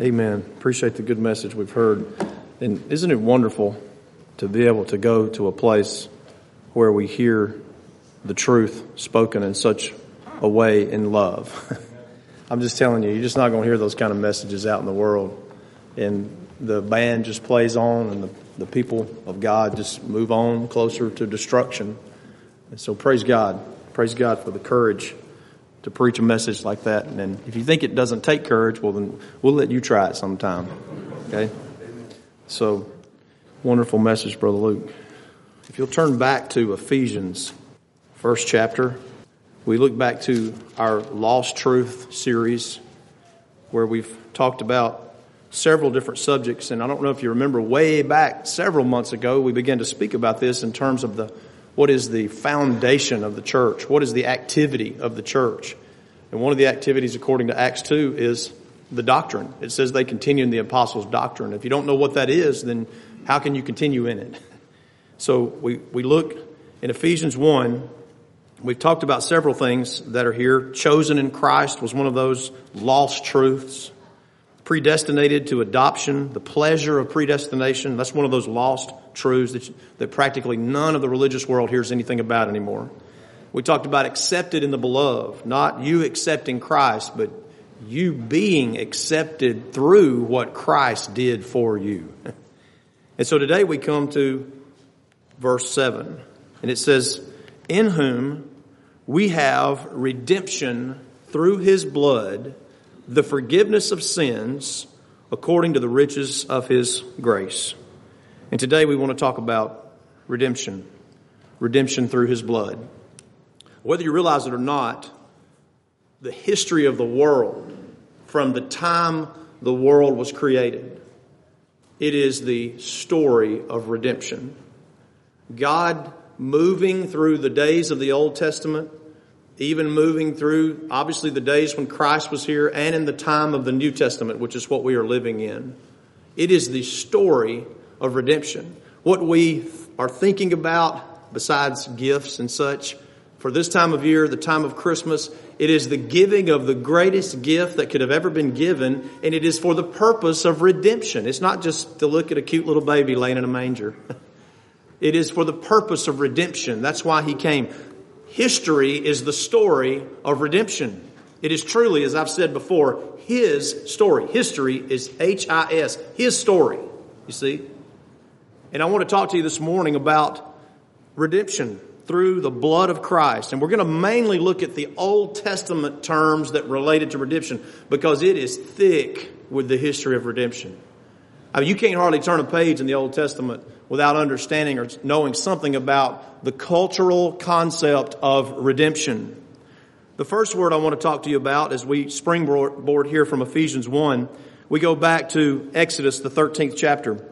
Amen. Appreciate the good message we've heard. And isn't it wonderful to be able to go to a place where we hear the truth spoken in such a way in love? I'm just telling you, you're just not going to hear those kind of messages out in the world. And the band just plays on, and the, the people of God just move on closer to destruction. And so, praise God. Praise God for the courage to preach a message like that. And if you think it doesn't take courage, well, then we'll let you try it sometime. Okay? So, wonderful message, Brother Luke. If you'll turn back to Ephesians, first chapter, we look back to our Lost Truth series where we've talked about several different subjects. And I don't know if you remember way back several months ago, we began to speak about this in terms of the what is the foundation of the church? What is the activity of the church? And one of the activities, according to Acts 2, is the doctrine. It says they continue in the apostles' doctrine. If you don't know what that is, then how can you continue in it? So we, we look in Ephesians 1, we've talked about several things that are here. Chosen in Christ was one of those lost truths. Predestinated to adoption, the pleasure of predestination, that's one of those lost truths that, that practically none of the religious world hears anything about anymore. We talked about accepted in the beloved, not you accepting Christ, but you being accepted through what Christ did for you. And so today we come to verse 7, and it says, In whom we have redemption through his blood, the forgiveness of sins according to the riches of his grace. And today we want to talk about redemption. Redemption through his blood. Whether you realize it or not, the history of the world from the time the world was created, it is the story of redemption. God moving through the days of the Old Testament, even moving through obviously the days when Christ was here and in the time of the New Testament, which is what we are living in. It is the story of redemption. What we are thinking about, besides gifts and such, for this time of year, the time of Christmas, it is the giving of the greatest gift that could have ever been given, and it is for the purpose of redemption. It's not just to look at a cute little baby laying in a manger. It is for the purpose of redemption. That's why he came. History is the story of redemption. It is truly, as I've said before, his story. History is H I S, his story. You see? And I want to talk to you this morning about redemption through the blood of Christ. And we're going to mainly look at the Old Testament terms that related to redemption because it is thick with the history of redemption. I mean, you can't hardly turn a page in the Old Testament without understanding or knowing something about the cultural concept of redemption. The first word I want to talk to you about as we springboard here from Ephesians 1, we go back to Exodus, the 13th chapter.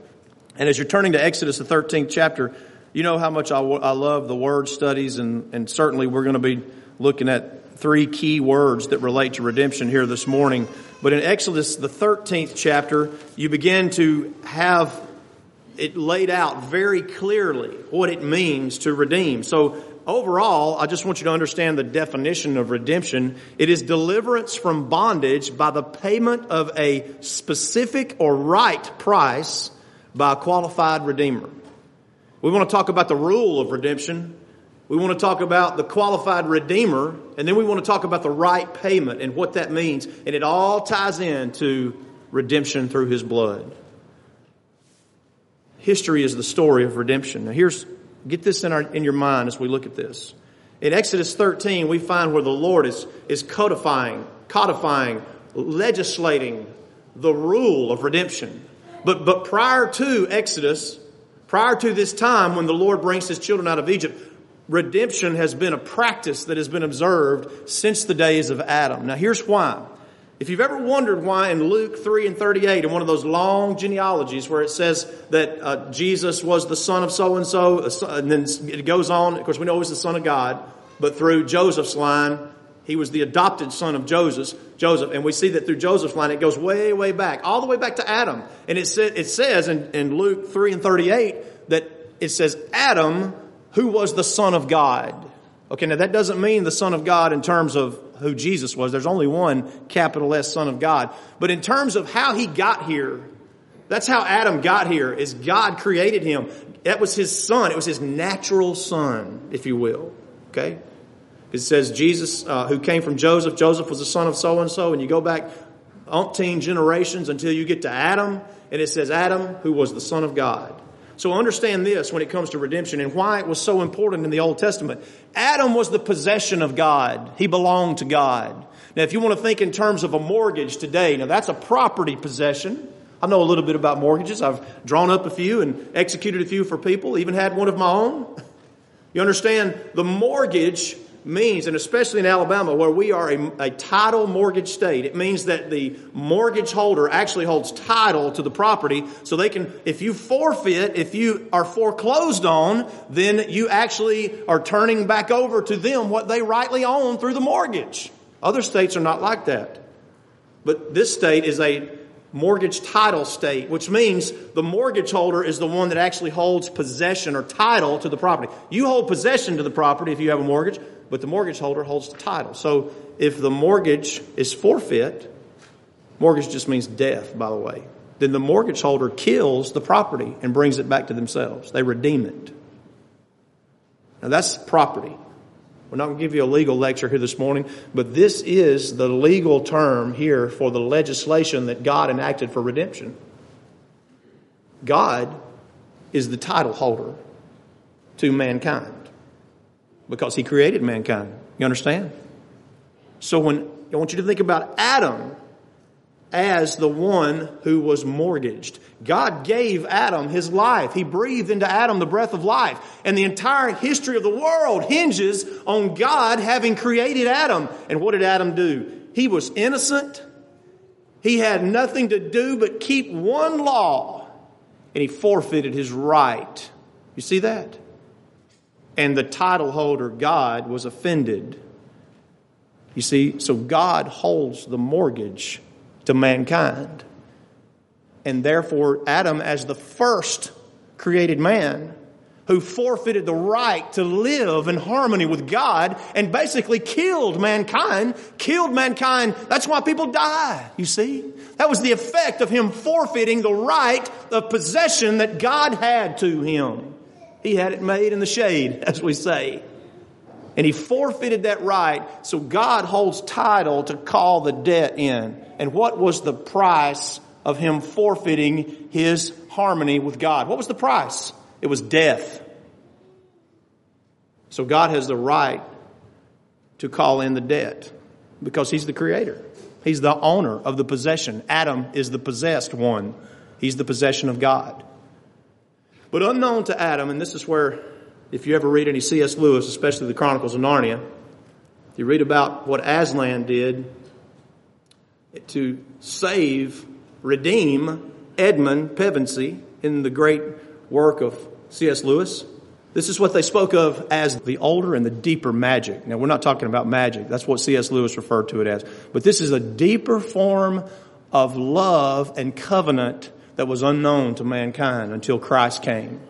And as you're turning to Exodus, the 13th chapter, you know how much I, I love the word studies, and, and certainly we're going to be looking at three key words that relate to redemption here this morning. But in Exodus, the 13th chapter, you begin to have it laid out very clearly what it means to redeem. So overall, I just want you to understand the definition of redemption. It is deliverance from bondage by the payment of a specific or right price by a qualified redeemer. We want to talk about the rule of redemption. We want to talk about the qualified redeemer, and then we want to talk about the right payment and what that means. And it all ties into redemption through his blood. History is the story of redemption. Now here's get this in our in your mind as we look at this. In Exodus 13, we find where the Lord is, is codifying, codifying, legislating the rule of redemption. But, but prior to Exodus, prior to this time when the Lord brings his children out of Egypt, redemption has been a practice that has been observed since the days of Adam. Now here's why. If you've ever wondered why in Luke 3 and 38, in one of those long genealogies where it says that uh, Jesus was the son of so and so, and then it goes on, of course, we know he's the son of God, but through Joseph's line, he was the adopted son of Joseph, Joseph, and we see that through Joseph's line, it goes way, way back, all the way back to Adam. And it, sa- it says in, in Luke 3 and 38 that it says Adam, who was the son of God. Okay, now that doesn't mean the son of God in terms of who Jesus was. There's only one capital S Son of God. But in terms of how he got here, that's how Adam got here, is God created him. That was his son. It was his natural son, if you will. Okay? It says Jesus, uh, who came from Joseph. Joseph was the son of so and so, and you go back umpteen generations until you get to Adam, and it says Adam, who was the son of God. So understand this when it comes to redemption and why it was so important in the Old Testament. Adam was the possession of God. He belonged to God. Now, if you want to think in terms of a mortgage today, now that's a property possession. I know a little bit about mortgages. I've drawn up a few and executed a few for people, even had one of my own. You understand, the mortgage means, and especially in Alabama where we are a, a, title mortgage state, it means that the mortgage holder actually holds title to the property so they can, if you forfeit, if you are foreclosed on, then you actually are turning back over to them what they rightly own through the mortgage. Other states are not like that. But this state is a mortgage title state, which means the mortgage holder is the one that actually holds possession or title to the property. You hold possession to the property if you have a mortgage, but the mortgage holder holds the title. So if the mortgage is forfeit, mortgage just means death, by the way, then the mortgage holder kills the property and brings it back to themselves. They redeem it. Now that's property. We're not going to give you a legal lecture here this morning, but this is the legal term here for the legislation that God enacted for redemption. God is the title holder to mankind because he created mankind. You understand? So when I want you to think about Adam as the one who was mortgaged. God gave Adam his life. He breathed into Adam the breath of life. And the entire history of the world hinges on God having created Adam. And what did Adam do? He was innocent. He had nothing to do but keep one law. And he forfeited his right. You see that? And the title holder, God, was offended. You see, so God holds the mortgage to mankind. And therefore, Adam, as the first created man, who forfeited the right to live in harmony with God and basically killed mankind, killed mankind. That's why people die, you see? That was the effect of him forfeiting the right of possession that God had to him. He had it made in the shade, as we say. And he forfeited that right, so God holds title to call the debt in. And what was the price of him forfeiting his harmony with God? What was the price? It was death. So God has the right to call in the debt because he's the creator. He's the owner of the possession. Adam is the possessed one. He's the possession of God. But unknown to Adam, and this is where, if you ever read any C.S. Lewis, especially the Chronicles of Narnia, you read about what Aslan did to save, redeem Edmund Pevensie in the great work of C.S. Lewis. This is what they spoke of as the older and the deeper magic. Now, we're not talking about magic. That's what C.S. Lewis referred to it as. But this is a deeper form of love and covenant that was unknown to mankind until Christ came.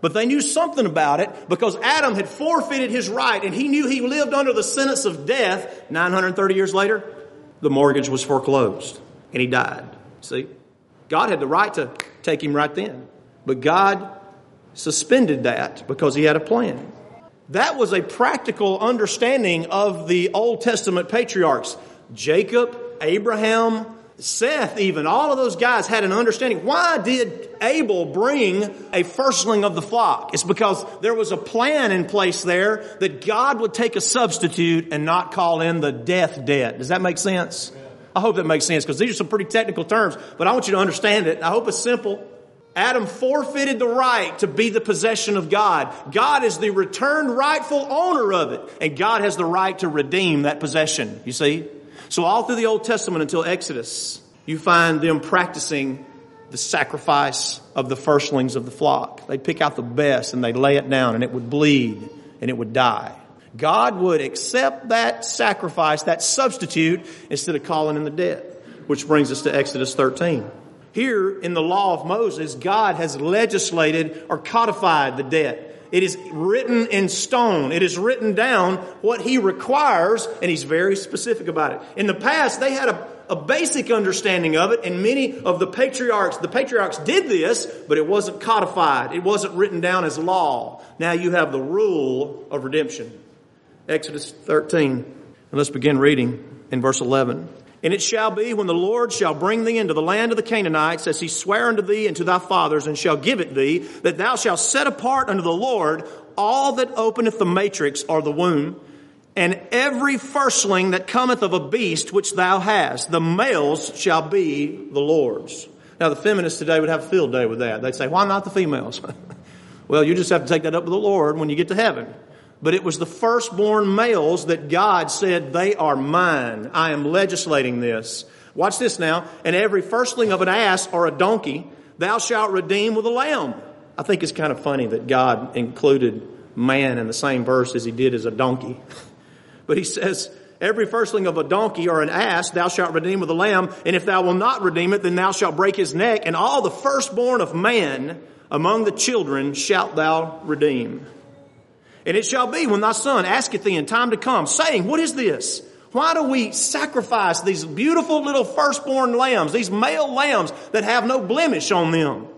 But they knew something about it because Adam had forfeited his right and he knew he lived under the sentence of death. 930 years later, the mortgage was foreclosed and he died. See? God had the right to take him right then. But God suspended that because he had a plan. That was a practical understanding of the Old Testament patriarchs. Jacob, Abraham, Seth, even, all of those guys had an understanding. Why did Abel bring a firstling of the flock? It's because there was a plan in place there that God would take a substitute and not call in the death debt. Does that make sense? I hope that makes sense because these are some pretty technical terms, but I want you to understand it. I hope it's simple. Adam forfeited the right to be the possession of God. God is the returned rightful owner of it, and God has the right to redeem that possession. You see? So all through the Old Testament until Exodus, you find them practicing the sacrifice of the firstlings of the flock. They'd pick out the best and they'd lay it down and it would bleed and it would die. God would accept that sacrifice, that substitute, instead of calling in the dead. Which brings us to Exodus 13. Here in the law of Moses, God has legislated or codified the debt. It is written in stone. It is written down what he requires, and he's very specific about it. In the past, they had a, a basic understanding of it, and many of the patriarchs, the patriarchs did this, but it wasn't codified. It wasn't written down as law. Now you have the rule of redemption. Exodus 13. And let's begin reading in verse 11. And it shall be when the Lord shall bring thee into the land of the Canaanites, as he sware unto thee and to thy fathers, and shall give it thee, that thou shalt set apart unto the Lord all that openeth the matrix or the womb, and every firstling that cometh of a beast which thou hast, the males shall be the Lord's. Now the feminists today would have a field day with that. They'd say, why not the females? well, you just have to take that up with the Lord when you get to heaven but it was the firstborn males that God said, They are mine. I am legislating this. Watch this now. And every firstling of an ass or a donkey, thou shalt redeem with a lamb. I think it's kind of funny that God included man in the same verse as he did as a donkey. but he says, Every firstling of a donkey or an ass thou shalt redeem with a lamb, and if thou wilt not redeem it, then thou shalt break his neck, and all the firstborn of man among the children shalt thou redeem. And it shall be when thy son asketh thee in time to come, saying, What is this? Why do we sacrifice these beautiful little firstborn lambs, these male lambs that have no blemish on them?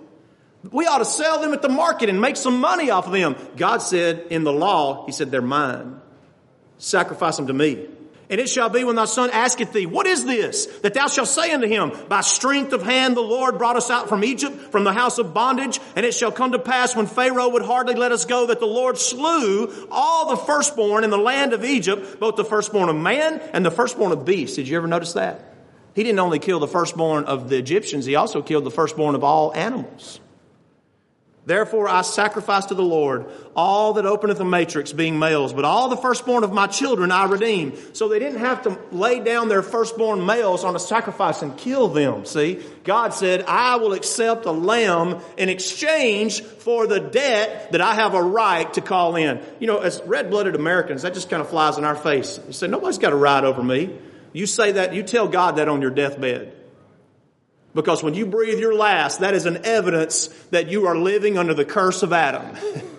We ought to sell them at the market and make some money off of them. God said in the law, He said, They're mine. Sacrifice them to me. And it shall be when thy son asketh thee, What is this? That thou shalt say unto him, By strength of hand the Lord brought us out from Egypt, from the house of bondage. And it shall come to pass when Pharaoh would hardly let us go, that the Lord slew all the firstborn in the land of Egypt, both the firstborn of man and the firstborn of beasts. Did you ever notice that? He didn't only kill the firstborn of the Egyptians, he also killed the firstborn of all animals. Therefore I sacrifice to the Lord all that openeth the matrix, being males, but all the firstborn of my children I redeem. So they didn't have to lay down their firstborn males on a sacrifice and kill them. See, God said, I will accept a lamb in exchange for the debt that I have a right to call in. You know, as red-blooded Americans, that just kind of flies in our face. You say, nobody's got a right over me. You say that, you tell God that on your deathbed. Because when you breathe your last, that is an evidence that you are living under the curse of Adam.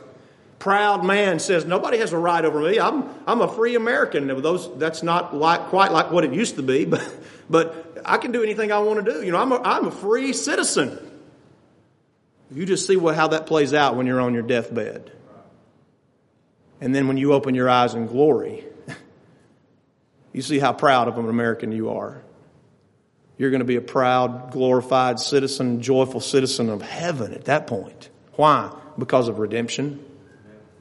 Proud man says, nobody has a right over me. I'm, I'm a free American. Those, that's not like, quite like what it used to be, but, but I can do anything I want to do. You know, I'm a, I'm a free citizen. You just see what, how that plays out when you're on your deathbed. And then when you open your eyes in glory, you see how proud of an American you are. You're going to be a proud, glorified citizen, joyful citizen of heaven at that point. Why? Because of redemption.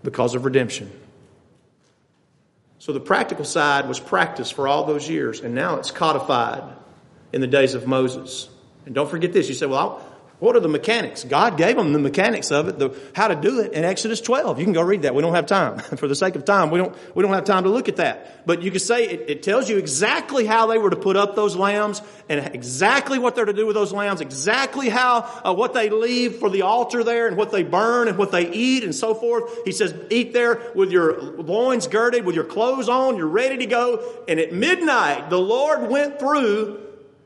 Because of redemption. So the practical side was practiced for all those years, and now it's codified in the days of Moses. And don't forget this. You say, well, what are the mechanics? God gave them the mechanics of it, the, how to do it in Exodus 12. You can go read that. We don't have time. For the sake of time, we don't, we don't have time to look at that. But you can say it, it tells you exactly how they were to put up those lambs and exactly what they're to do with those lambs, exactly how, uh, what they leave for the altar there and what they burn and what they eat and so forth. He says, eat there with your loins girded, with your clothes on, you're ready to go. And at midnight, the Lord went through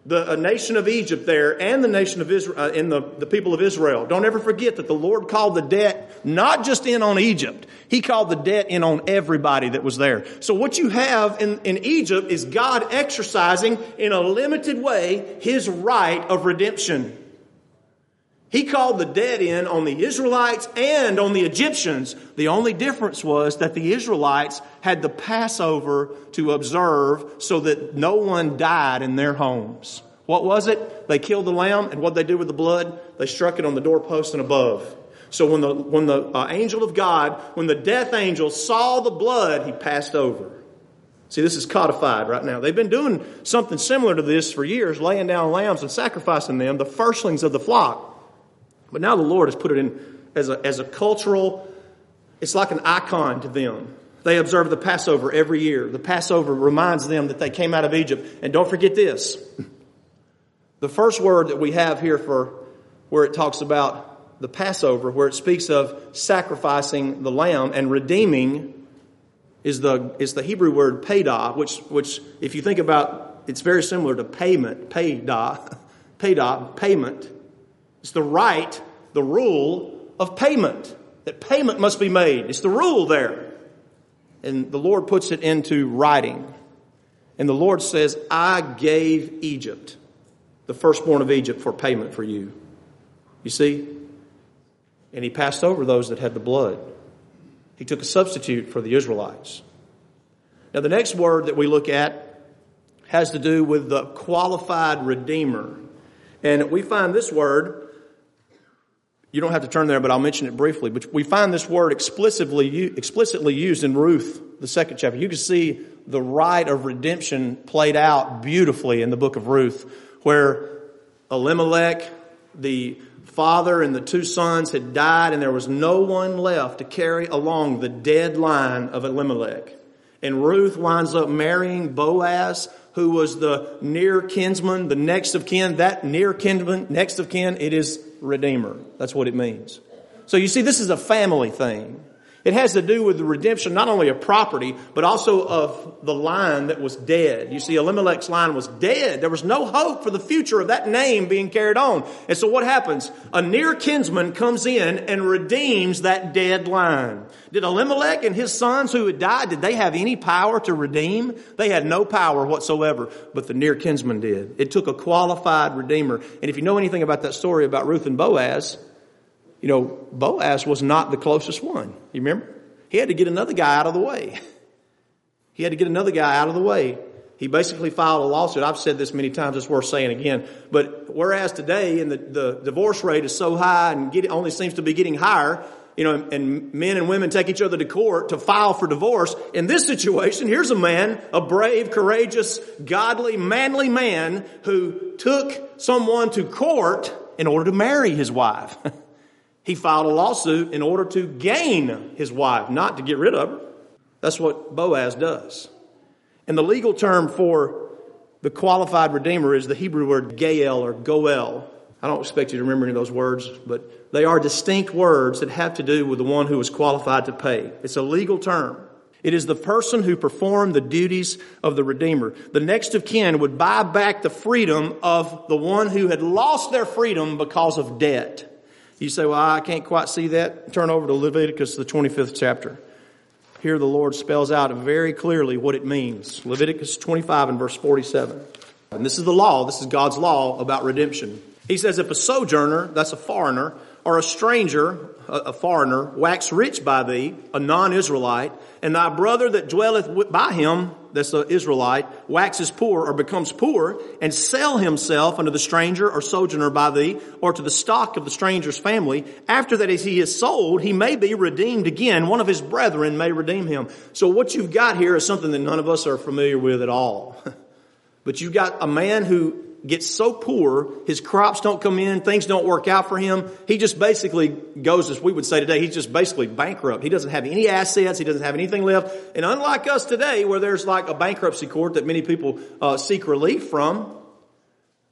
the nation of Egypt there and the nation of Israel, uh, in the, the people of Israel. Don't ever forget that the Lord called the debt not just in on Egypt. He called the debt in on everybody that was there. So what you have in, in Egypt is God exercising in a limited way His right of redemption. He called the dead in on the Israelites and on the Egyptians. The only difference was that the Israelites had the Passover to observe so that no one died in their homes. What was it? They killed the lamb, and what they did with the blood? They struck it on the doorpost and above. So when the, when the uh, angel of God, when the death angel saw the blood, he passed over. See, this is codified right now. They've been doing something similar to this for years, laying down lambs and sacrificing them, the firstlings of the flock. But now the Lord has put it in as a, as a cultural, it's like an icon to them. They observe the Passover every year. The Passover reminds them that they came out of Egypt. And don't forget this. The first word that we have here for where it talks about the Passover, where it speaks of sacrificing the lamb and redeeming, is the, is the Hebrew word paydah, which, which, if you think about, it's very similar to payment, paydah, paydah, payment. It's the right, the rule of payment. that payment must be made. It's the rule there. And the Lord puts it into writing. And the Lord says, I gave Egypt, the firstborn of Egypt, for payment for you. You see? And he passed over those that had the blood. He took a substitute for the Israelites. Now, the next word that we look at has to do with the qualified redeemer. And we find this word, you don't have to turn there, but I'll mention it briefly. But we find this word explicitly, explicitly used in Ruth, the second chapter. You can see the rite of redemption played out beautifully in the book of Ruth, where Elimelech, the father and the two sons had died, and there was no one left to carry along the dead line of Elimelech. And Ruth winds up marrying Boaz, who was the near kinsman, the next of kin. That near kinsman, next of kin, it is redeemer. That's what it means. So you see, this is a family thing. It has to do with the redemption not only of property, but also of the line that was dead. You see, Elimelech's line was dead. There was no hope for the future of that name being carried on. And so what happens? A near kinsman comes in and redeems that dead line. Did Elimelech and his sons who had died, did they have any power to redeem? They had no power whatsoever, but the near kinsman did. It took a qualified redeemer. And if you know anything about that story about Ruth and Boaz, you know, Boaz was not the closest one. You remember? He had to get another guy out of the way. He had to get another guy out of the way. He basically filed a lawsuit. I've said this many times, it's worth saying again. But whereas today, and the, the divorce rate is so high and get, only seems to be getting higher, you know, and men and women take each other to court to file for divorce. In this situation, here's a man, a brave, courageous, godly, manly man who took someone to court in order to marry his wife. He filed a lawsuit in order to gain his wife, not to get rid of her. That's what Boaz does. And the legal term for the qualified redeemer is the Hebrew word Gael or Goel. I don't expect you to remember any of those words, but they are distinct words that have to do with the one who is qualified to pay. It's a legal term. It is the person who performed the duties of the Redeemer. The next of kin would buy back the freedom of the one who had lost their freedom because of debt. You say, well, I can't quite see that. Turn over to Leviticus, the 25th chapter. Here the Lord spells out very clearly what it means. Leviticus 25 and verse 47. And this is the law. This is God's law about redemption. He says, if a sojourner, that's a foreigner, or a stranger, a, foreigner, wax rich by thee, a non-Israelite, and thy brother that dwelleth by him, that's the Israelite, waxes poor or becomes poor, and sell himself unto the stranger or sojourner by thee, or to the stock of the stranger's family, after that as he is sold, he may be redeemed again. One of his brethren may redeem him. So what you've got here is something that none of us are familiar with at all. but you've got a man who gets so poor, his crops don't come in, things don't work out for him. He just basically goes, as we would say today, he's just basically bankrupt. He doesn't have any assets. He doesn't have anything left. And unlike us today, where there's like a bankruptcy court that many people uh, seek relief from,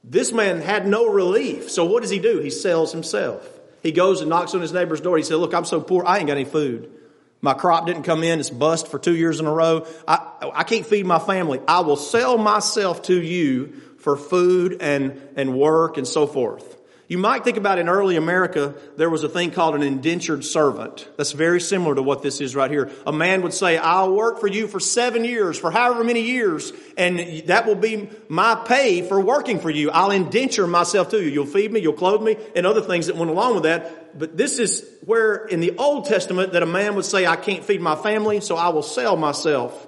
this man had no relief. So what does he do? He sells himself. He goes and knocks on his neighbor's door. He said, look, I'm so poor, I ain't got any food. My crop didn't come in. It's bust for two years in a row. I, I can't feed my family. I will sell myself to you for food and, and work and so forth. You might think about in early America, there was a thing called an indentured servant. That's very similar to what this is right here. A man would say, I'll work for you for seven years, for however many years, and that will be my pay for working for you. I'll indenture myself to you. You'll feed me, you'll clothe me, and other things that went along with that. But this is where in the Old Testament that a man would say, I can't feed my family, so I will sell myself.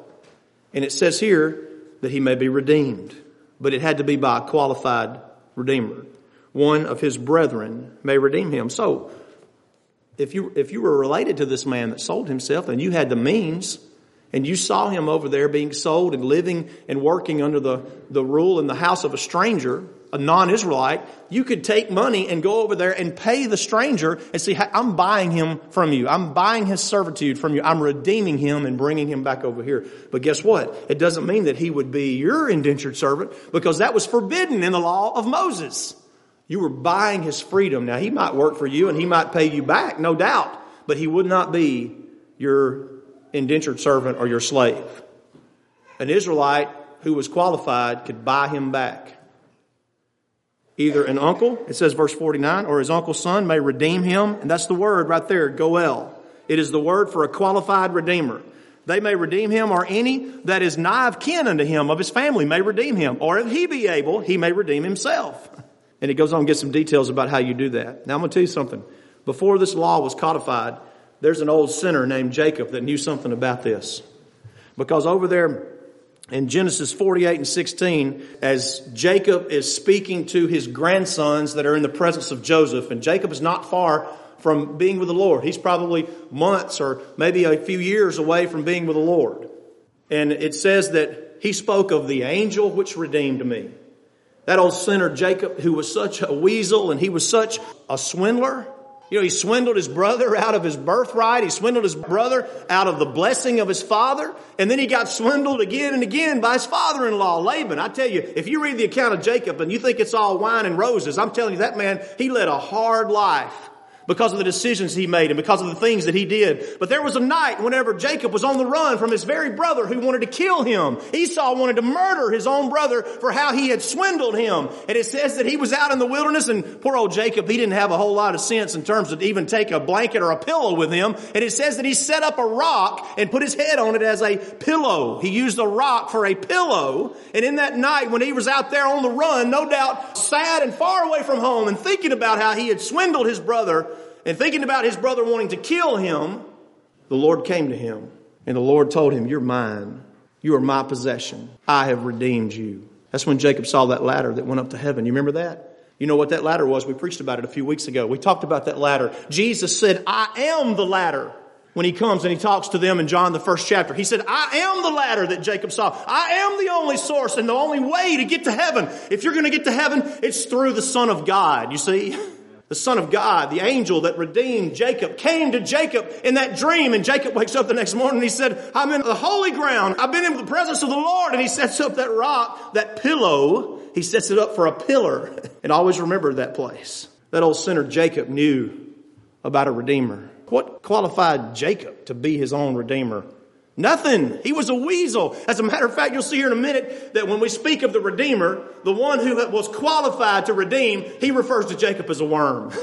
And it says here that he may be redeemed but it had to be by a qualified redeemer. One of his brethren may redeem him. So, if you, if you were related to this man that sold himself and you had the means and you saw him over there being sold and living and working under the, the rule in the house of a stranger, a non-Israelite, you could take money and go over there and pay the stranger and see, I'm buying him from you. I'm buying his servitude from you. I'm redeeming him and bringing him back over here. But guess what? It doesn't mean that he would be your indentured servant because that was forbidden in the law of Moses. You were buying his freedom. Now he might work for you and he might pay you back, no doubt, but he would not be your indentured servant or your slave. An Israelite who was qualified could buy him back either an uncle, it says verse 49, or his uncle's son may redeem him. And that's the word right there, goel. It is the word for a qualified redeemer. They may redeem him, or any that is nigh of kin unto him of his family may redeem him. Or if he be able, he may redeem himself. And he goes on and gets some details about how you do that. Now I'm going to tell you something. Before this law was codified, there's an old sinner named Jacob that knew something about this. Because over there in Genesis 48 and 16, as Jacob is speaking to his grandsons that are in the presence of Joseph, and Jacob is not far from being with the Lord. He's probably months or maybe a few years away from being with the Lord. And it says that he spoke of the angel which redeemed me. That old sinner Jacob, who was such a weasel and he was such a swindler, you know, he swindled his brother out of his birthright. He swindled his brother out of the blessing of his father. And then he got swindled again and again by his father-in-law, Laban. I tell you, if you read the account of Jacob and you think it's all wine and roses, I'm telling you that man, he led a hard life because of the decisions he made and because of the things that he did. But there was a night whenever Jacob was on the run from his very brother who wanted to kill him. Esau wanted to murder his own brother for how he had swindled him. And it says that he was out in the wilderness and poor old Jacob, he didn't have a whole lot of sense in terms of even take a blanket or a pillow with him. And it says that he set up a rock and put his head on it as a pillow. He used a rock for a pillow. And in that night when he was out there on the run, no doubt sad and far away from home and thinking about how he had swindled his brother, and thinking about his brother wanting to kill him, the Lord came to him and the Lord told him, You're mine. You are my possession. I have redeemed you. That's when Jacob saw that ladder that went up to heaven. You remember that? You know what that ladder was? We preached about it a few weeks ago. We talked about that ladder. Jesus said, I am the ladder. When he comes and he talks to them in John, the first chapter, he said, I am the ladder that Jacob saw. I am the only source and the only way to get to heaven. If you're going to get to heaven, it's through the Son of God. You see? the Son of God, the angel that redeemed Jacob, came to Jacob in that dream. And Jacob wakes up the next morning and he said, I'm in the holy ground. I've been in the presence of the Lord. And he sets up that rock, that pillow. He sets it up for a pillar. And always remember that place. That old sinner Jacob knew about a redeemer. What qualified Jacob to be his own redeemer? Nothing. He was a weasel. As a matter of fact, you'll see here in a minute that when we speak of the Redeemer, the one who was qualified to redeem, he refers to Jacob as a worm.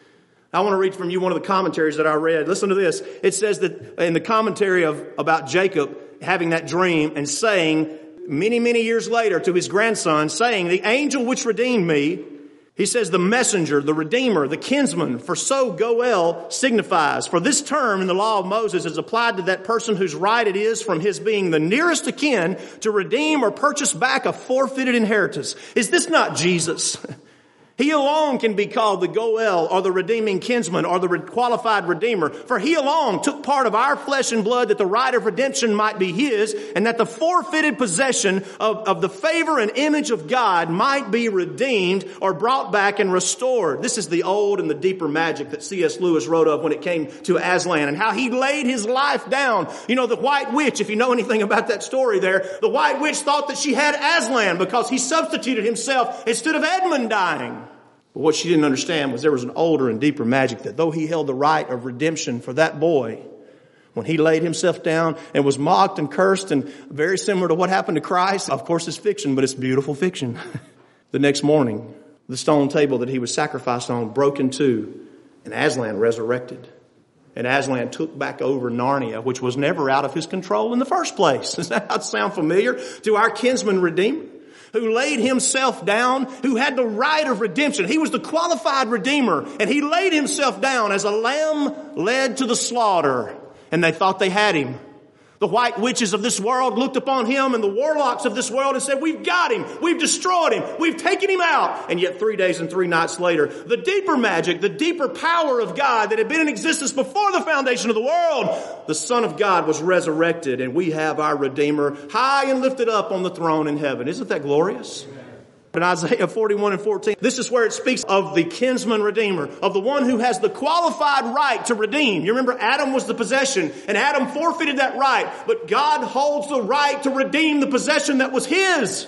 I want to read from you one of the commentaries that I read. Listen to this. It says that in the commentary of, about Jacob having that dream and saying many, many years later to his grandson, saying, the angel which redeemed me he says the messenger, the redeemer, the kinsman, for so goel signifies. For this term in the law of Moses is applied to that person whose right it is from his being the nearest of kin to redeem or purchase back a forfeited inheritance. Is this not Jesus? He alone can be called the Goel or the redeeming kinsman or the qualified redeemer, for he alone took part of our flesh and blood that the right of redemption might be his and that the forfeited possession of, of the favor and image of God might be redeemed or brought back and restored. This is the old and the deeper magic that C.S. Lewis wrote of when it came to Aslan and how he laid his life down. You know, the white witch, if you know anything about that story there, the white witch thought that she had Aslan because he substituted himself instead of Edmund dying. But what she didn't understand was there was an older and deeper magic that though he held the right of redemption for that boy, when he laid himself down and was mocked and cursed and very similar to what happened to Christ, of course it's fiction, but it's beautiful fiction. the next morning, the stone table that he was sacrificed on broke in two and Aslan resurrected. And Aslan took back over Narnia, which was never out of his control in the first place. Does that sound familiar to our kinsman redeemer? Who laid himself down, who had the right of redemption. He was the qualified redeemer and he laid himself down as a lamb led to the slaughter and they thought they had him. The white witches of this world looked upon him and the warlocks of this world and said, we've got him. We've destroyed him. We've taken him out. And yet three days and three nights later, the deeper magic, the deeper power of God that had been in existence before the foundation of the world, the Son of God was resurrected and we have our Redeemer high and lifted up on the throne in heaven. Isn't that glorious? In Isaiah 41 and 14, this is where it speaks of the kinsman redeemer, of the one who has the qualified right to redeem. You remember Adam was the possession and Adam forfeited that right, but God holds the right to redeem the possession that was his.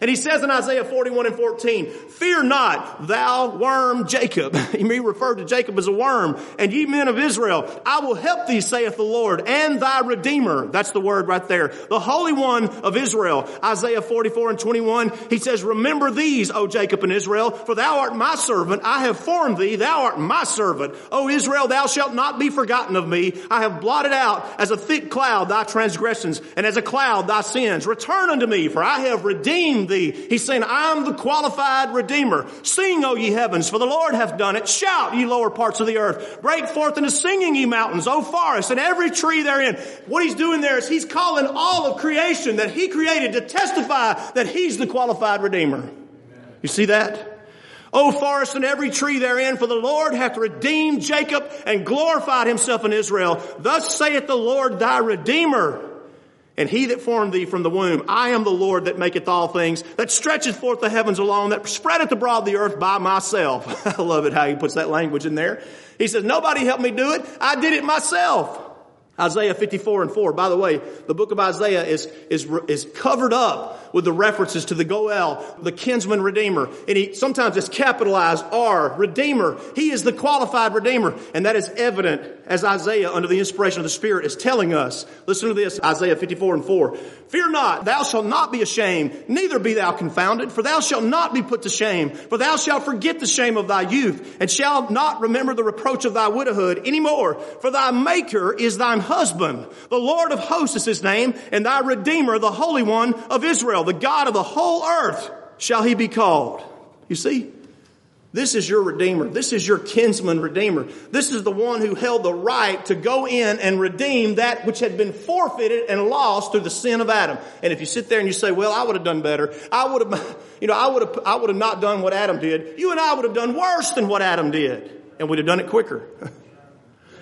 And he says in Isaiah 41 and 14, Fear not, thou worm Jacob. he may refer to Jacob as a worm. And ye men of Israel, I will help thee, saith the Lord, and thy Redeemer. That's the word right there. The Holy One of Israel. Isaiah 44 and 21, he says, Remember these, O Jacob and Israel, for thou art my servant. I have formed thee. Thou art my servant. O Israel, thou shalt not be forgotten of me. I have blotted out as a thick cloud thy transgressions, and as a cloud thy sins. Return unto me, for I have redeemed thee. He's saying, I'm the qualified redeemer. Sing, O ye heavens, for the Lord hath done it. Shout, ye lower parts of the earth. Break forth into singing, ye mountains, O forests, and every tree therein. What he's doing there is he's calling all of creation that he created to testify that he's the qualified redeemer. You see that? O forest and every tree therein, for the Lord hath redeemed Jacob and glorified himself in Israel. Thus saith the Lord thy Redeemer and he that formed thee from the womb, I am the Lord that maketh all things, that stretcheth forth the heavens alone, that spreadeth abroad the earth by myself. I love it how he puts that language in there. He says, nobody helped me do it. I did it myself. Isaiah 54 and 4. By the way, the book of Isaiah is, is, is covered up with the references to the Goel, the kinsman redeemer. And he, sometimes it's capitalized R, redeemer. He is the qualified redeemer. And that is evident as Isaiah, under the inspiration of the Spirit, is telling us. Listen to this, Isaiah 54 and 4. Fear not, thou shalt not be ashamed, neither be thou confounded, for thou shalt not be put to shame, for thou shalt forget the shame of thy youth, and shalt not remember the reproach of thy widowhood any more. For thy maker is thine husband. The Lord of hosts is his name, and thy redeemer, the Holy One of Israel, the God of the whole earth, shall he be called. You see? This is your Redeemer. This is your kinsman Redeemer. This is the one who held the right to go in and redeem that which had been forfeited and lost through the sin of Adam. And if you sit there and you say, well, I would have done better. I would have, you know, I would have, I would have not done what Adam did. You and I would have done worse than what Adam did. And we'd have done it quicker.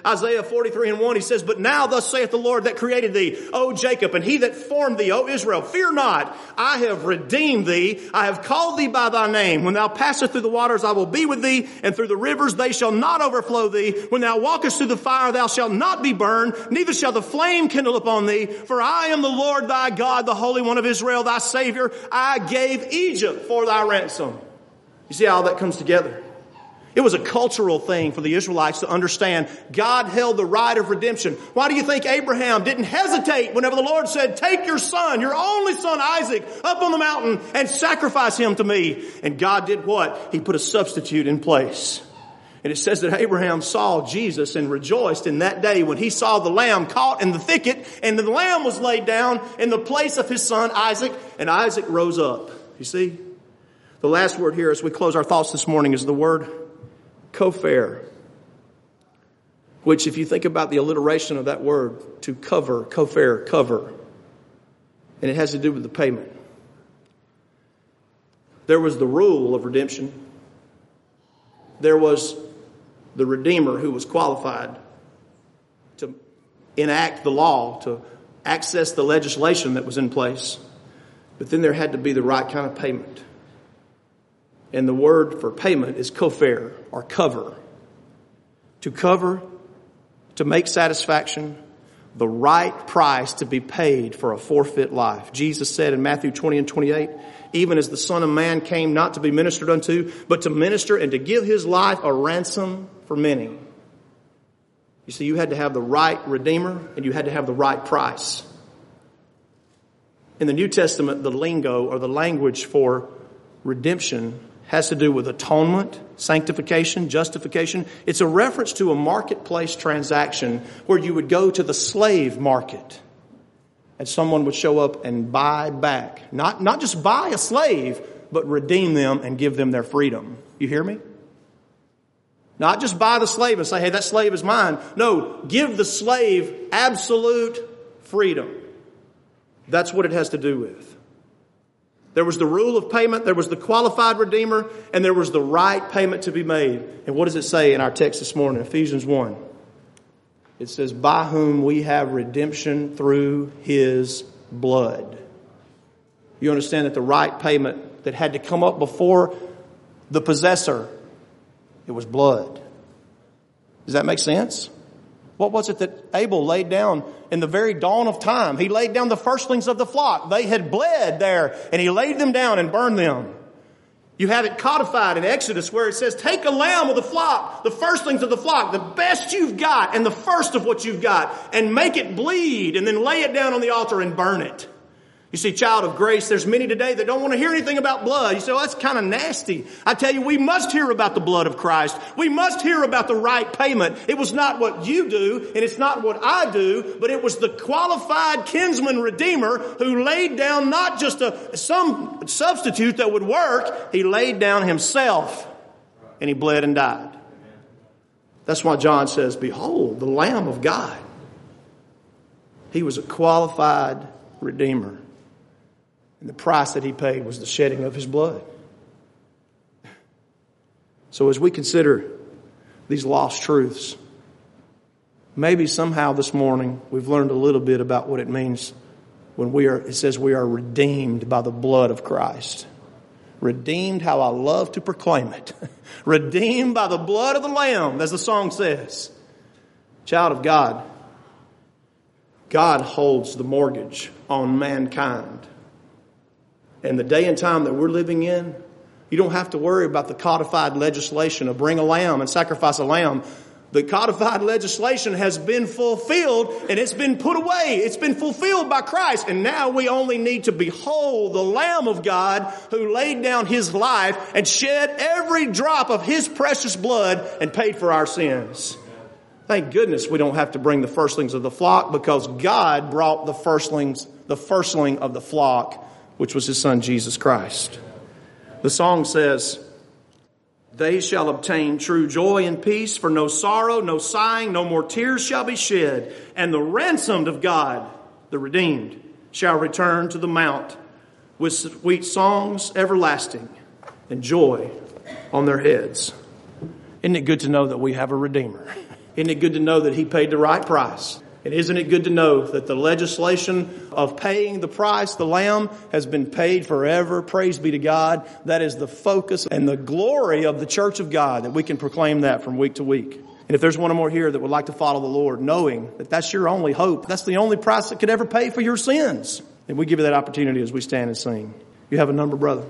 Isaiah 43 and 1, he says, But now thus saith the Lord that created thee, O Jacob, and he that formed thee, O Israel, fear not, I have redeemed thee, I have called thee by thy name. When thou passest through the waters, I will be with thee, and through the rivers they shall not overflow thee. When thou walkest through the fire, thou shalt not be burned, neither shall the flame kindle upon thee, for I am the Lord thy God, the Holy One of Israel, thy Savior. I gave Egypt for thy ransom. You see how that comes together? It was a cultural thing for the Israelites to understand God held the right of redemption. Why do you think Abraham didn't hesitate whenever the Lord said, take your son, your only son Isaac, up on the mountain and sacrifice him to me? And God did what? He put a substitute in place. And it says that Abraham saw Jesus and rejoiced in that day when he saw the lamb caught in the thicket and the lamb was laid down in the place of his son Isaac and Isaac rose up. You see? The last word here as we close our thoughts this morning is the word Kopher, which if you think about the alliteration of that word, to cover, Kopher, cover, and it has to do with the payment. There was the rule of redemption. There was the Redeemer who was qualified to enact the law, to access the legislation that was in place. But then there had to be the right kind of payment. And the word for payment is kopher or cover. To cover, to make satisfaction, the right price to be paid for a forfeit life. Jesus said in Matthew 20 and 28, even as the Son of Man came not to be ministered unto, but to minister and to give his life a ransom for many. You see, you had to have the right Redeemer and you had to have the right price. In the New Testament, the lingo or the language for redemption has to do with atonement, sanctification, justification. It's a reference to a marketplace transaction where you would go to the slave market and someone would show up and buy back. Not, not just buy a slave, but redeem them and give them their freedom. You hear me? Not just buy the slave and say, hey, that slave is mine. No, give the slave absolute freedom. That's what it has to do with. There was the rule of payment, there was the qualified redeemer, and there was the right payment to be made. And what does it say in our text this morning, Ephesians 1? It says, By whom we have redemption through his blood. You understand that the right payment that had to come up before the possessor, it was blood. Does that make sense? What was it that Abel laid down in the very dawn of time? He laid down the firstlings of the flock. They had bled there and he laid them down and burned them. You have it codified in Exodus where it says, take a lamb of the flock, the firstlings of the flock, the best you've got and the first of what you've got and make it bleed and then lay it down on the altar and burn it. You see, child of grace, there's many today that don't want to hear anything about blood. You say, well, that's kind of nasty. I tell you, we must hear about the blood of Christ. We must hear about the right payment. It was not what you do, and it's not what I do, but it was the qualified kinsman redeemer who laid down not just a, some substitute that would work, he laid down himself, and he bled and died. That's why John says, behold, the Lamb of God. He was a qualified redeemer. And the price that he paid was the shedding of his blood. So as we consider these lost truths, maybe somehow this morning we've learned a little bit about what it means when we are, it says we are redeemed by the blood of Christ. Redeemed, how I love to proclaim it. redeemed by the blood of the Lamb, as the song says. Child of God, God holds the mortgage on mankind. And the day and time that we're living in, you don't have to worry about the codified legislation of bring a lamb and sacrifice a lamb. The codified legislation has been fulfilled and it's been put away. It's been fulfilled by Christ. And now we only need to behold the Lamb of God who laid down his life and shed every drop of his precious blood and paid for our sins. Thank goodness we don't have to bring the firstlings of the flock because God brought the firstlings, the firstling of the flock which was his son Jesus Christ. The song says, They shall obtain true joy and peace, for no sorrow, no sighing, no more tears shall be shed, and the ransomed of God, the redeemed, shall return to the mount with sweet songs everlasting and joy on their heads. Isn't it good to know that we have a Redeemer? Isn't it good to know that He paid the right price? And isn't it good to know that the legislation of paying the price, the lamb, has been paid forever? Praise be to God. That is the focus and the glory of the church of God that we can proclaim that from week to week. And if there's one or more here that would like to follow the Lord, knowing that that's your only hope, that's the only price that could ever pay for your sins, then we give you that opportunity as we stand and sing. You have a number, brother.